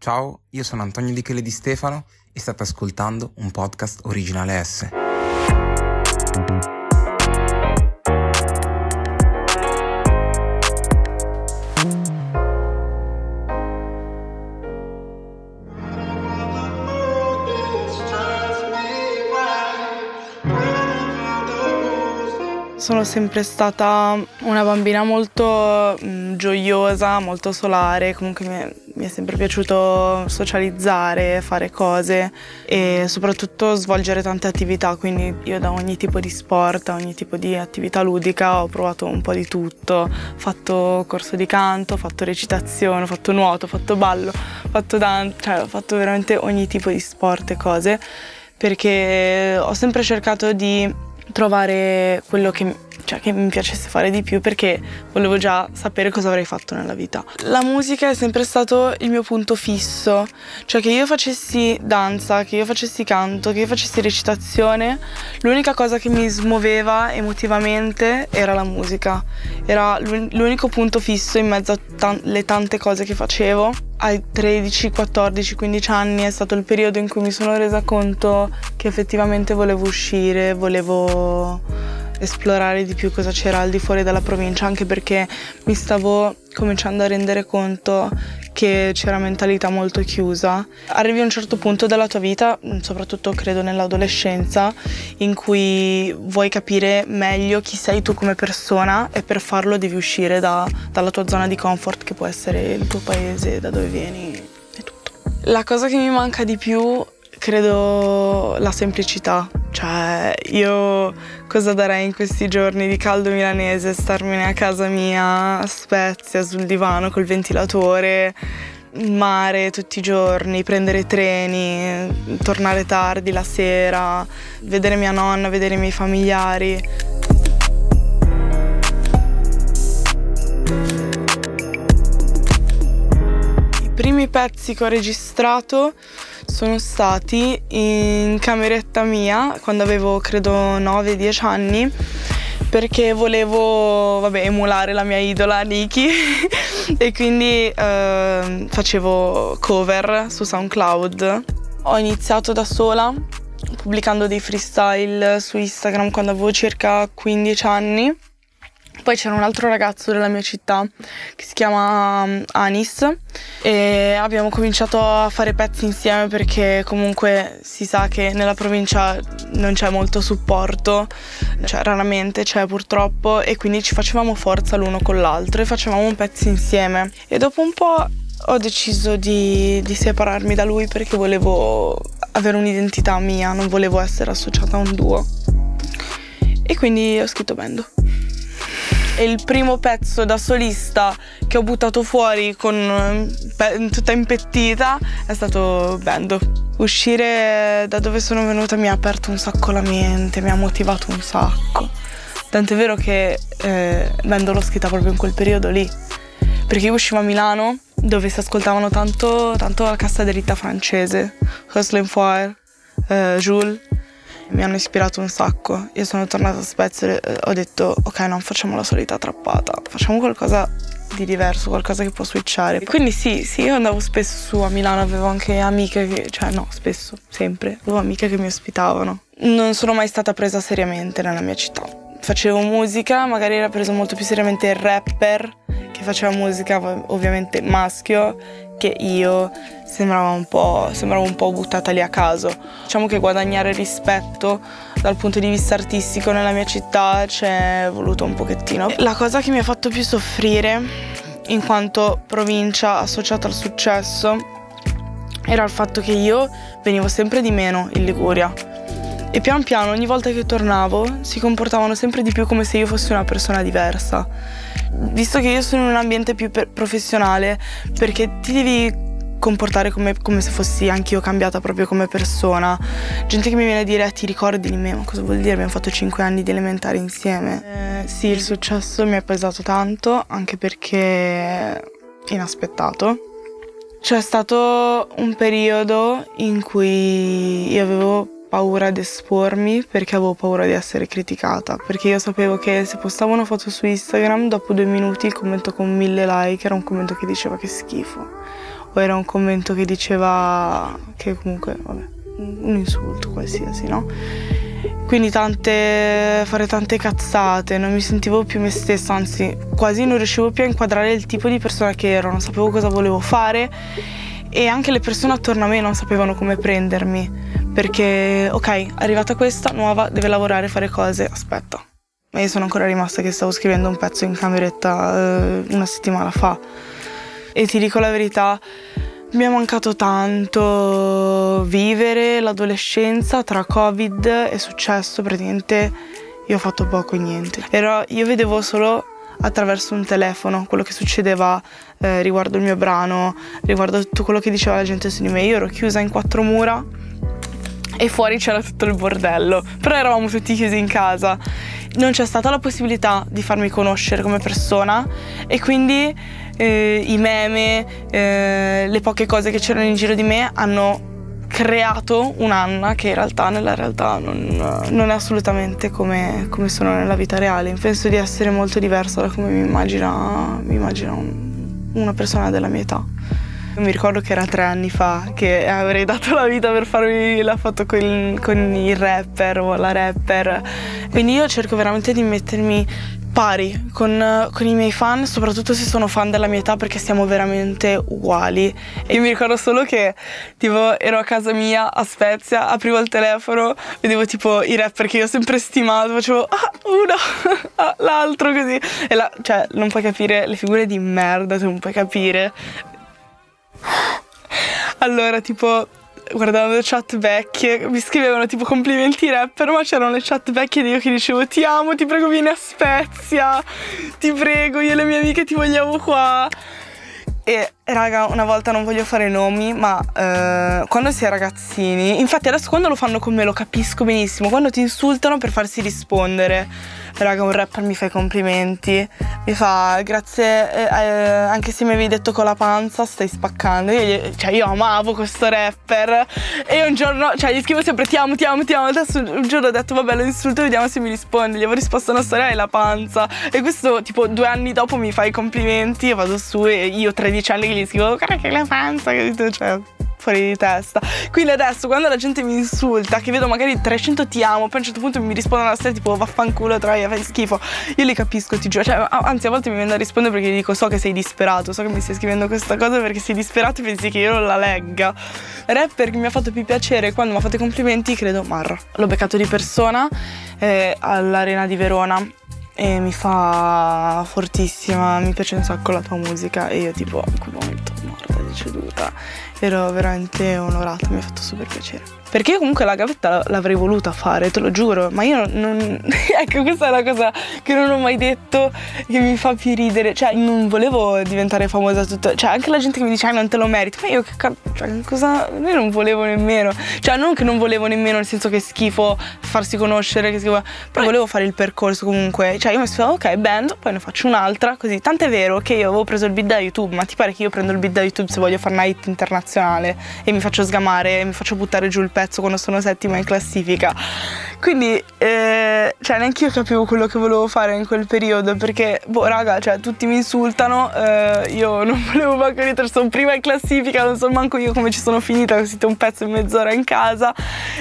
Ciao, io sono Antonio Di Chele di Stefano e state ascoltando un podcast originale S. Sono sempre stata una bambina molto mh, gioiosa, molto solare, comunque mi è, mi è, sempre piaciuto socializzare, fare cose e soprattutto svolgere tante attività, quindi io da ogni tipo di sport, a ogni tipo di attività ludica ho provato un po' di tutto, ho fatto corso di canto, ho fatto recitazione, ho fatto nuoto, ho fatto ballo, ho fatto danza, cioè ho fatto veramente ogni tipo di sport e cose perché ho sempre cercato di trovare quello che, cioè, che, mi piacesse fare di più perché volevo già sapere cosa avrei fatto nella vita. La musica è sempre stato il mio punto fisso, cioè che io facessi danza, che io facessi canto, che io facessi recitazione, l'unica cosa che mi smuoveva emotivamente era la musica, era l'unico punto fisso in mezzo alle tante cose che facevo ai 13, 14, 15 anni è stato il periodo in cui mi sono resa conto che effettivamente volevo uscire, volevo esplorare di più cosa c'era al di fuori della provincia, anche perché mi stavo cominciando a rendere conto che c'era mentalità molto chiusa. Arrivi a un certo punto della tua vita, soprattutto credo nell'adolescenza, in cui vuoi capire meglio chi sei tu come persona e per farlo devi uscire da, dalla tua zona di comfort che può essere il tuo paese, da dove vieni e tutto. La cosa che mi manca di più credo la semplicità. Cioè, io cosa darei in questi giorni di caldo milanese? Starmene a casa mia, a Spezia, sul divano col ventilatore, mare tutti i giorni, prendere treni, tornare tardi la sera, vedere mia nonna, vedere i miei familiari. Primi pezzi che ho registrato sono stati in cameretta mia quando avevo credo 9-10 anni perché volevo vabbè, emulare la mia idola Nikki e quindi eh, facevo cover su SoundCloud. Ho iniziato da sola pubblicando dei freestyle su Instagram quando avevo circa 15 anni poi c'era un altro ragazzo della mia città che si chiama um, Anis e abbiamo cominciato a fare pezzi insieme perché comunque si sa che nella provincia non c'è molto supporto, cioè raramente c'è purtroppo e quindi ci facevamo forza l'uno con l'altro e facevamo pezzi insieme. E dopo un po' ho deciso di, di separarmi da lui perché volevo avere un'identità mia, non volevo essere associata a un duo. E quindi ho scritto Bendo e il primo pezzo da solista che ho buttato fuori con eh, tutta impettita è stato Bando. Uscire da dove sono venuta mi ha aperto un sacco la mente, mi ha motivato un sacco. Tant'è vero che eh, Bando l'ho scritta proprio in quel periodo lì. Perché io uscivo a Milano dove si ascoltavano tanto, tanto la cassa diritta francese, Hustle Fire, eh, Jules mi hanno ispirato un sacco. Io sono tornata a Spezia e ho detto ok non facciamo la solita trappata, facciamo qualcosa di diverso, qualcosa che può switchare. Quindi sì, sì, io andavo spesso su a Milano, avevo anche amiche che, cioè no, spesso, sempre, avevo amiche che mi ospitavano. Non sono mai stata presa seriamente nella mia città. Facevo musica, magari era preso molto più seriamente il rapper che faceva musica ovviamente maschio che io sembrava un, sembrava un po' buttata lì a caso. Diciamo che guadagnare rispetto dal punto di vista artistico nella mia città ci è voluto un pochettino. La cosa che mi ha fatto più soffrire, in quanto provincia associata al successo, era il fatto che io venivo sempre di meno in Liguria. E pian piano, ogni volta che tornavo, si comportavano sempre di più come se io fossi una persona diversa visto che io sono in un ambiente più professionale, perché ti devi comportare come, come se fossi anch'io cambiata proprio come persona. Gente che mi viene a dire ti ricordi di me, ma cosa vuol dire? Abbiamo fatto 5 anni di elementare insieme. Eh, sì, il successo mi ha pesato tanto, anche perché inaspettato. C'è stato un periodo in cui io avevo paura di espormi perché avevo paura di essere criticata, perché io sapevo che se postavo una foto su Instagram, dopo due minuti il commento con mille like era un commento che diceva che schifo. O era un commento che diceva che comunque, vabbè, un insulto qualsiasi, no? Quindi tante, fare tante cazzate, non mi sentivo più me stessa, anzi quasi non riuscivo più a inquadrare il tipo di persona che ero, non sapevo cosa volevo fare e anche le persone attorno a me non sapevano come prendermi perché ok, arrivata questa nuova, deve lavorare, fare cose, aspetta. Ma io sono ancora rimasta che stavo scrivendo un pezzo in cameretta eh, una settimana fa e ti dico la verità, mi è mancato tanto vivere l'adolescenza tra Covid e successo, praticamente io ho fatto poco e niente. Ero, io vedevo solo attraverso un telefono quello che succedeva eh, riguardo il mio brano, riguardo tutto quello che diceva la gente su di me. Io ero chiusa in quattro mura e fuori c'era tutto il bordello, però eravamo tutti chiusi in casa. Non c'è stata la possibilità di farmi conoscere come persona e quindi eh, i meme, eh, le poche cose che c'erano in giro di me hanno creato un'Anna che in realtà nella realtà non, non è assolutamente come, come, sono nella vita reale. Penso di essere molto diversa da come mi immagina, mi immagina un, una persona della mia età. Mi ricordo che era tre anni fa che avrei dato la vita per farmi la foto con, con il rapper o la rapper. Quindi io cerco veramente di mettermi pari con, con, i miei fan, soprattutto se sono fan della mia età perché siamo veramente uguali. E io mi ricordo solo che tipo ero a casa mia a Spezia, aprivo il telefono, vedevo tipo i rapper che io ho sempre stimato, facevo ah, uno, ah, l'altro così. E la, cioè, non puoi capire le figure di merda, tu non puoi capire. Allora, tipo, guardando le chat vecchie, mi scrivevano tipo complimenti rapper, ma c'erano le chat vecchie di io che dicevo ti amo, ti prego vieni a Spezia, ti prego, io e le mie amiche ti vogliamo qua. E raga, una volta non voglio fare nomi, ma eh, quando si è ragazzini, infatti adesso quando lo fanno con me lo capisco benissimo, quando ti insultano per farsi rispondere. Raga un rapper mi fa i complimenti, mi fa grazie, eh, eh, anche se mi avevi detto con la panza stai spaccando, io, cioè io amavo questo rapper. E un giorno, cioè gli scrivo sempre ti amo, ti amo, ti amo, adesso un giorno ho detto vabbè lo insulto vediamo se mi risponde, gli avevo risposto una storia e la panza e questo tipo due anni dopo mi fa i complimenti, io vado su e io 13 anni che gli scrivo guarda che la panza, capito? Cioè fuori di testa. Quindi adesso quando la gente mi insulta, che vedo magari 300 ti amo, poi a un certo punto mi rispondono a storia tipo vaffanculo troia, fai schifo. Io li capisco, ti giuro. Cioè, anzi, a volte mi viene da rispondere perché dico so che sei disperato, so che mi stai scrivendo questa cosa perché sei disperato e pensi che io non la legga. Rapper che mi ha fatto più piacere quando mi ha fatto i complimenti, credo Marra. L'ho beccato di persona eh, all'Arena di Verona e mi fa fortissima, mi piace un sacco la tua musica e io tipo in quel momento morta di ceduta ero veramente onorata, mi ha fatto super piacere. Perché comunque la gavetta l'avrei voluta fare, te lo giuro, ma io non... ecco, questa è la cosa che non ho mai detto che mi fa più ridere. Cioè, non volevo diventare famosa tutto... Cioè, anche la gente che mi dice, ah, non te lo meriti. Ma io che cazzo... Cioè, cosa... Io non volevo nemmeno. Cioè, non che non volevo nemmeno, nel senso che schifo farsi conoscere, che schifo... Però volevo fare il percorso comunque. Cioè, io mi sono ok, band, poi ne faccio un'altra, così. Tant'è vero che io avevo preso il beat da YouTube, ma ti pare che io prendo il beat da YouTube se voglio fare una hit internazionale e mi faccio sgamare, e mi faccio buttare giù il pezzo quando sono settima in classifica. Quindi, eh, cioè, neanche io capivo quello che volevo fare in quel periodo perché, boh, raga, cioè, tutti mi insultano, eh, io non volevo manco ridere, sono prima in classifica, non so manco io come ci sono finita, ho sentito un pezzo in mezz'ora in casa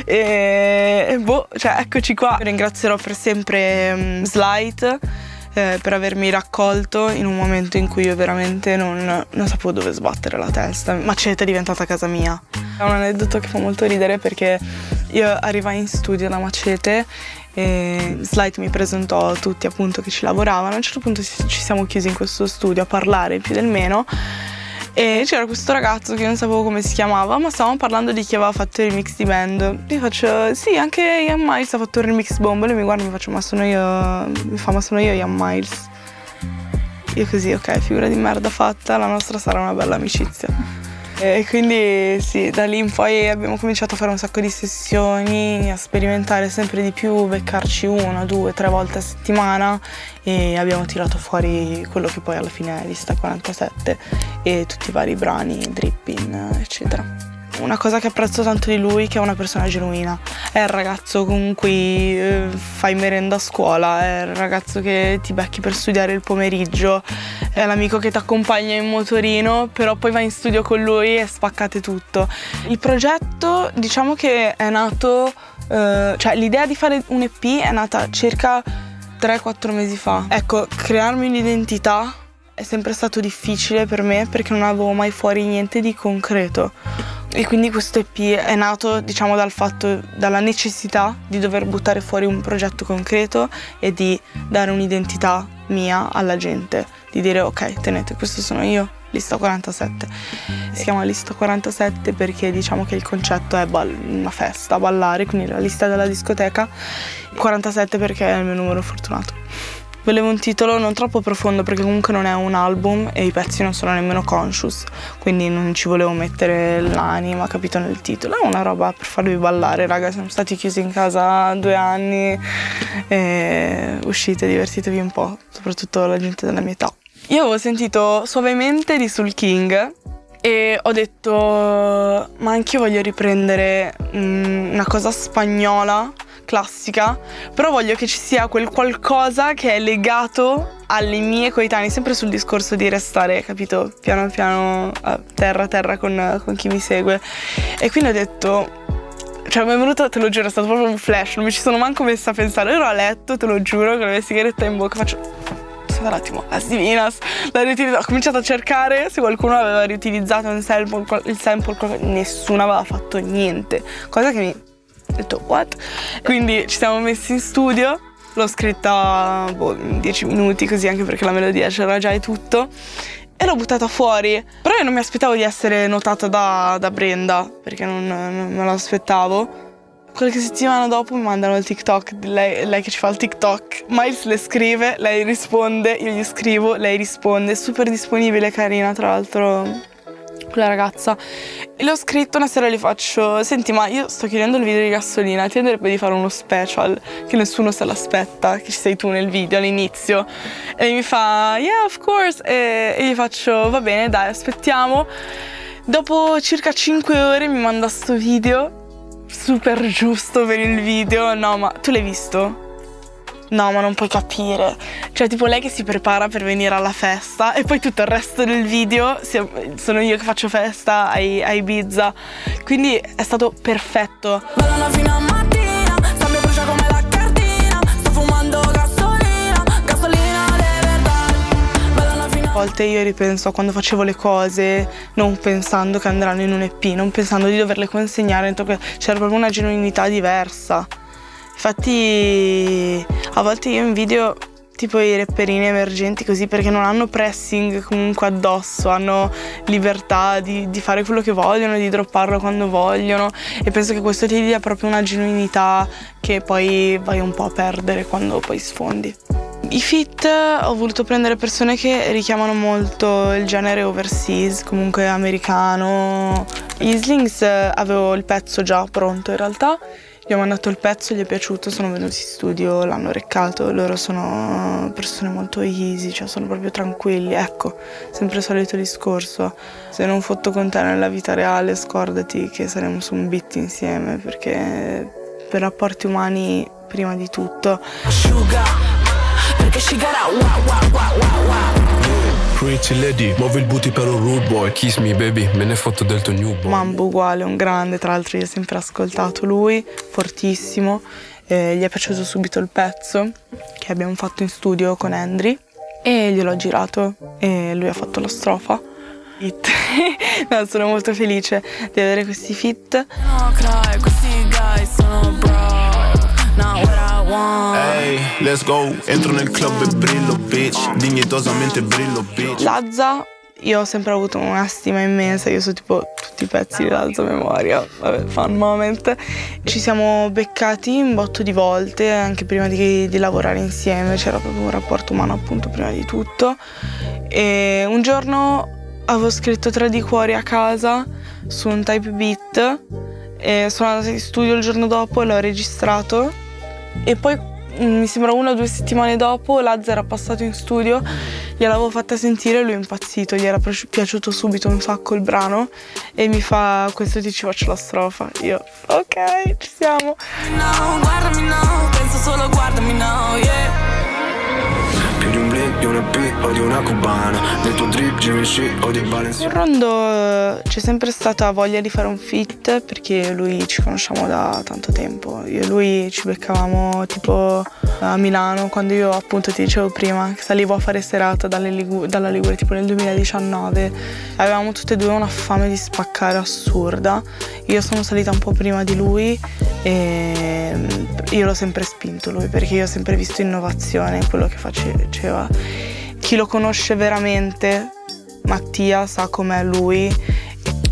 e, boh, cioè, eccoci qua. Ringrazierò per sempre um, Slide eh, per avermi raccolto in un momento in cui io veramente non, non sapevo dove sbattere la testa. Macete è diventata casa mia. È un aneddoto che fa molto ridere perché io arrivai in studio da Macete e Slide mi presentò a tutti appunto che ci lavoravano. A un certo punto ci siamo chiusi in questo studio a parlare più del meno e c'era questo ragazzo che non sapevo come si chiamava, ma stavamo parlando di chi aveva fatto il remix di band. Io faccio, sì, anche Ian Miles ha fatto il remix bomba. Lui mi guarda e mi faccio, ma sono io. Mi fa, ma sono io Ian Miles. Io così, ok, figura di merda fatta, la nostra sarà una bella amicizia. E quindi sì, da lì in poi abbiamo cominciato a fare un sacco di sessioni, a sperimentare sempre di più, beccarci una, due, tre volte a settimana e abbiamo tirato fuori quello che poi alla fine è lista 47 e tutti i vari brani, dripping, eccetera. Una cosa che apprezzo tanto di lui che è una persona genuina. È il ragazzo con cui eh, fai merenda a scuola, è il ragazzo che ti becchi per studiare il pomeriggio, è l'amico che ti accompagna in motorino, però poi vai in studio con lui e spaccate tutto. Il progetto diciamo che è nato, eh, cioè l'idea di fare un EP è nata circa 3-4 mesi fa. Ecco, crearmi un'identità è sempre stato difficile per me perché non avevo mai fuori niente di concreto. E quindi questo EP è nato, diciamo, dal fatto, dalla necessità di dover buttare fuori un progetto concreto e di dare un'identità mia alla gente, di dire ok, tenete, questo sono io, lista 47. Si chiama lista 47 perché diciamo che il concetto è ball- una festa, ballare, quindi la lista della discoteca, 47 perché è il mio numero fortunato. Volevo un titolo non troppo profondo perché comunque non è un album e i pezzi non sono nemmeno conscious, quindi non ci volevo mettere l'anima, capito, nel titolo. È una roba per farvi ballare, raga, siamo stati chiusi in casa due anni e uscite, divertitevi un po', soprattutto la gente della mia età. Io avevo sentito suavemente di Soul King e ho detto ma anch'io voglio riprendere mm, una cosa spagnola classica, però voglio che ci sia quel qualcosa che è legato alle mie coetanee, sempre sul discorso di restare, capito, piano piano a terra a terra con, con chi mi segue. E quindi ho detto, cioè mi è venuto, te lo giuro, è stato proprio un flash, non mi ci sono manco messa a pensare, ero a letto, te lo giuro, con la mia sigaretta in bocca, faccio un attimo, Las Divinas, l'ha riutilizzato. Ho cominciato a cercare se qualcuno aveva riutilizzato il sample, il sample, nessuno aveva fatto niente, cosa che mi detto what? Quindi ci siamo messi in studio, l'ho scritta boh, in 10 minuti così anche perché la melodia c'era già e tutto e l'ho buttata fuori. Però io non mi aspettavo di essere notata da, da Brenda perché non, non me lo aspettavo. Qualche settimana dopo mi mandano il TikTok, lei, lei, che ci fa il TikTok. Miles le scrive, lei risponde, io gli scrivo, lei risponde. Super disponibile, carina, tra l'altro quella ragazza. E le ho scritto una sera le faccio senti ma io sto chiedendo il video di gasolina ti andrebbe di fare uno special che nessuno se l'aspetta che ci sei tu nel video all'inizio? E lei mi fa yeah of course. E, e gli faccio va bene dai aspettiamo. Dopo circa 5 ore mi manda sto video super giusto per il video. No ma tu l'hai visto? No, ma non puoi capire. Cioè, tipo lei che si prepara per venire alla festa e poi tutto il resto del video sono io che faccio festa ai, a Ibiza. Quindi è stato perfetto. Ballano fino a mattina, sabbia brucia come la cartina. Sto fumando gasolina, gasolina A volte io ripenso a quando facevo le cose non pensando che andranno in un EP, non pensando di doverle consegnare, c'era proprio una genuinità diversa. Infatti a volte io invidio tipo i rapperini emergenti così perché non hanno pressing comunque addosso, hanno libertà di, di, fare quello che vogliono, di dropparlo quando vogliono e penso che questo ti dia proprio una genuinità che poi vai un po' a perdere quando poi sfondi. I fit ho voluto prendere persone che richiamano molto il genere overseas, comunque americano. Gli Slings avevo il pezzo già pronto in realtà ho mandato il pezzo, gli è piaciuto, sono venuti in studio, l'hanno reccato, loro sono persone molto easy, cioè sono proprio tranquilli. Ecco, sempre il solito discorso, se non fotto con te nella vita reale scordati che saremo su un beat insieme, perché per rapporti umani prima di tutto. Asciuga, perché scigarà, wow, wow, wow, wow, wow. Pretty lady, muovi il booty per un rude boy. Kiss me baby, me ne fotto del tuo newborn Mambo uguale, un grande, tra l'altro io ho sempre ascoltato lui, fortissimo eh, Gli è piaciuto subito il pezzo che abbiamo fatto in studio con Andri E gliel'ho girato e lui ha fatto la strofa. No, sono molto felice di avere questi fit No cry, questi guys let's go, entro nel club e brillo bitch. Dignitosamente brillo bitch. Lazza io ho sempre avuto una stima immensa, io so tipo tutti i pezzi di Lazza memoria, vabbè, fan moment. Ci siamo beccati un botto di volte, anche prima di, di, lavorare insieme, c'era proprio un rapporto umano appunto prima di tutto. E un giorno avevo scritto tre di cuori a casa su un type beat. E sono andata in studio il giorno dopo e l'ho registrato. E poi mi sembra una o due settimane dopo, Laz era passato in studio, gliel'avevo fatta sentire, lui è impazzito, gli era piaciuto subito un sacco il brano e mi fa questo ti ci faccio la strofa. Io, ok, ci siamo. No, guardami no, penso solo guardami no, yeah di un EP o di una cubana. Nel tuo drip, Jimmy o di Balenciaga. Rondo c'è sempre stata voglia di fare un fit Perché lui ci conosciamo da tanto tempo. Io e lui ci beccavamo tipo a Milano Quando io appunto ti dicevo prima Che salivo a fare serata Ligu- dalla Ligure tipo nel 2019 Avevamo tutte e due una fame di spaccare assurda. Io sono salita un po' prima di lui e io l'ho sempre spinto lui perché io ho sempre visto innovazione in quello che faceva. Chi lo conosce veramente, Mattia, sa com'è lui.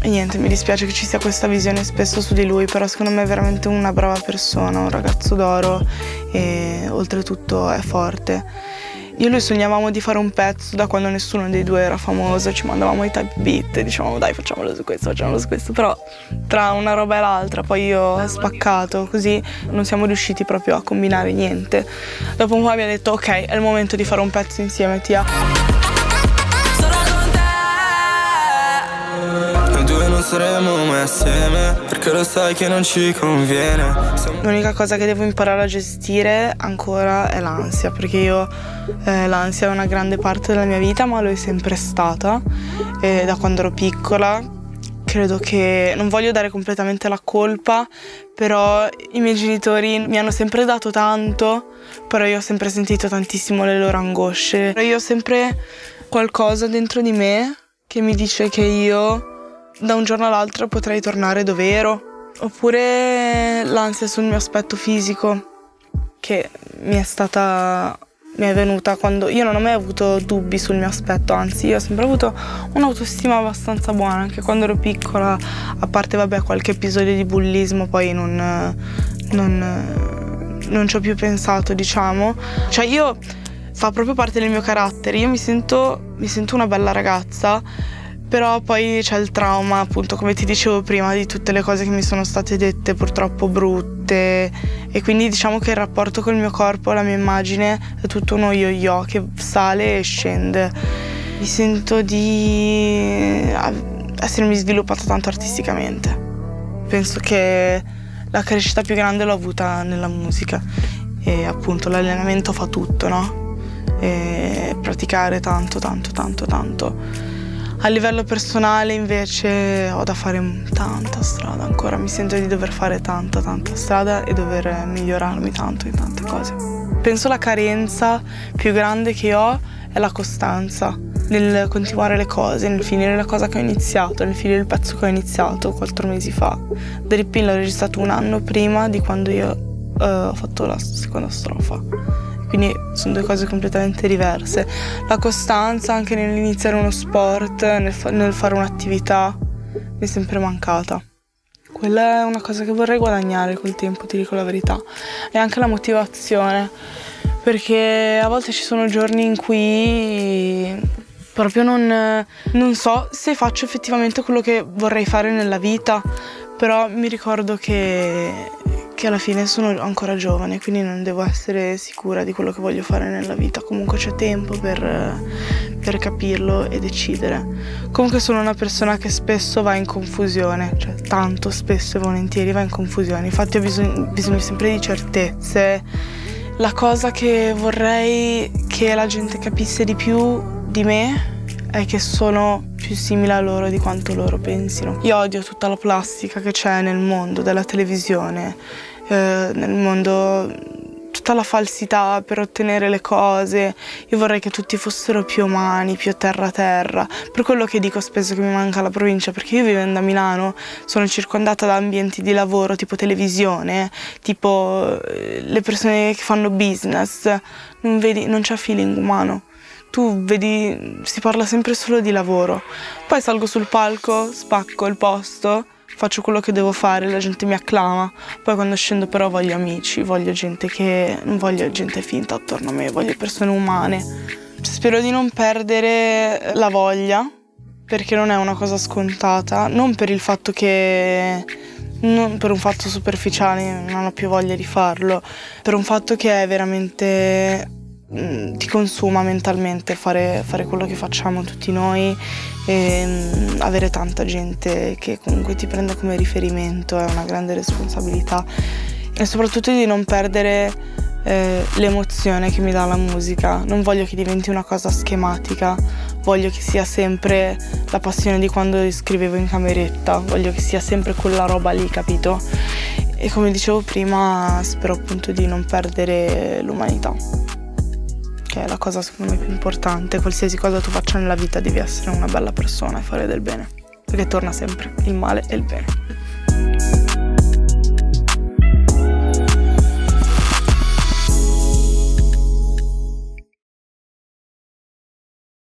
E niente, mi dispiace che ci sia questa visione spesso su di lui, però secondo me è veramente una brava persona, un ragazzo d'oro e oltretutto è forte. Io e lui sognavamo di fare un pezzo da quando nessuno dei due era famoso, ci mandavamo i type beat, dicevamo dai facciamolo su questo, facciamolo su questo, però tra una roba e l'altra poi io ho spaccato, così non siamo riusciti proprio a combinare niente. Dopo un po' abbiamo detto ok, è il momento di fare un pezzo insieme, Tia. Saremo mai assieme Perché lo sai che non ci conviene L'unica cosa che devo imparare a gestire ancora è l'ansia Perché io eh, l'ansia è una grande parte della mia vita ma lo è sempre stata e Da quando ero piccola credo che non voglio dare completamente la colpa, però i miei genitori mi hanno sempre dato tanto, però io ho sempre sentito tantissimo le loro angosce. Io ho sempre qualcosa dentro di me che mi dice che io da un giorno all'altro potrei tornare dove ero. Oppure l'ansia sul mio aspetto fisico, che mi è stata mi è venuta quando io non ho mai avuto dubbi sul mio aspetto, anzi io ho sempre avuto un'autostima abbastanza buona, anche quando ero piccola, a parte vabbè qualche episodio di bullismo, poi non, non, non ci ho più pensato, diciamo. Cioè io fa proprio parte del mio carattere, io mi sento, mi sento una bella ragazza però poi c'è il trauma, appunto, come ti dicevo prima, di tutte le cose che mi sono state dette purtroppo brutte. E quindi diciamo che il rapporto col mio corpo, la mia immagine, è tutto uno yo-yo che sale e scende. Mi sento di essermi sviluppata tanto artisticamente. Penso che la crescita più grande l'ho avuta nella musica. E appunto l'allenamento fa tutto, no? E praticare tanto, tanto, tanto, tanto a livello personale invece ho da fare tanta strada ancora, mi sento di dover fare tanta tanta strada e dover migliorarmi tanto in tante cose. Penso la carenza più grande che ho è la costanza nel continuare le cose, nel finire la cosa che ho iniziato, nel finire il pezzo che ho iniziato quattro mesi fa. Drippin l'ho registrato un anno prima di quando io uh, ho fatto la seconda strofa quindi sono due cose completamente diverse. La costanza anche nell'iniziare uno sport, nel, fa- nel fare un'attività, mi è sempre mancata. Quella è una cosa che vorrei guadagnare col tempo, ti dico la verità. E anche la motivazione, perché a volte ci sono giorni in cui proprio non, non so se faccio effettivamente quello che vorrei fare nella vita, però mi ricordo che che alla fine sono ancora giovane, quindi non devo essere sicura di quello che voglio fare nella vita. Comunque c'è tempo per, per capirlo e decidere. Comunque sono una persona che spesso va in confusione, cioè tanto spesso e volentieri va in confusione. Infatti ho bisogno, bisogno sempre di certezze. La cosa che vorrei che la gente capisse di più di me è che sono più simile a loro di quanto loro pensino. Io odio tutta la plastica che c'è nel mondo della televisione, eh, nel mondo tutta la falsità per ottenere le cose. Io vorrei che tutti fossero più umani, più terra terra. Per quello che dico spesso che mi manca la provincia, perché io vivendo a Milano sono circondata da ambienti di lavoro tipo televisione, tipo eh, le persone che fanno business. Non, vedi, non c'è feeling umano tu vedi, si parla sempre solo di lavoro. Poi salgo sul palco, spacco il posto, faccio quello che devo fare, la gente mi acclama. Poi quando scendo però voglio amici, voglio gente che non voglio gente finta attorno a me, voglio persone umane. Spero di non perdere la voglia, perché non è una cosa scontata, non per il fatto che non per un fatto superficiale, non ho più voglia di farlo, per un fatto che è veramente ti consuma mentalmente fare, fare, quello che facciamo tutti noi e mm, avere tanta gente che comunque ti prende come riferimento è una grande responsabilità e soprattutto di non perdere eh, l'emozione che mi dà la musica. Non voglio che diventi una cosa schematica, voglio che sia sempre la passione di quando scrivevo in cameretta, voglio che sia sempre quella roba lì, capito? E come dicevo prima, spero appunto di non perdere l'umanità, che è la cosa secondo me più importante. Qualsiasi cosa tu faccia nella vita devi essere una bella persona e fare del bene, perché torna sempre il male e il bene.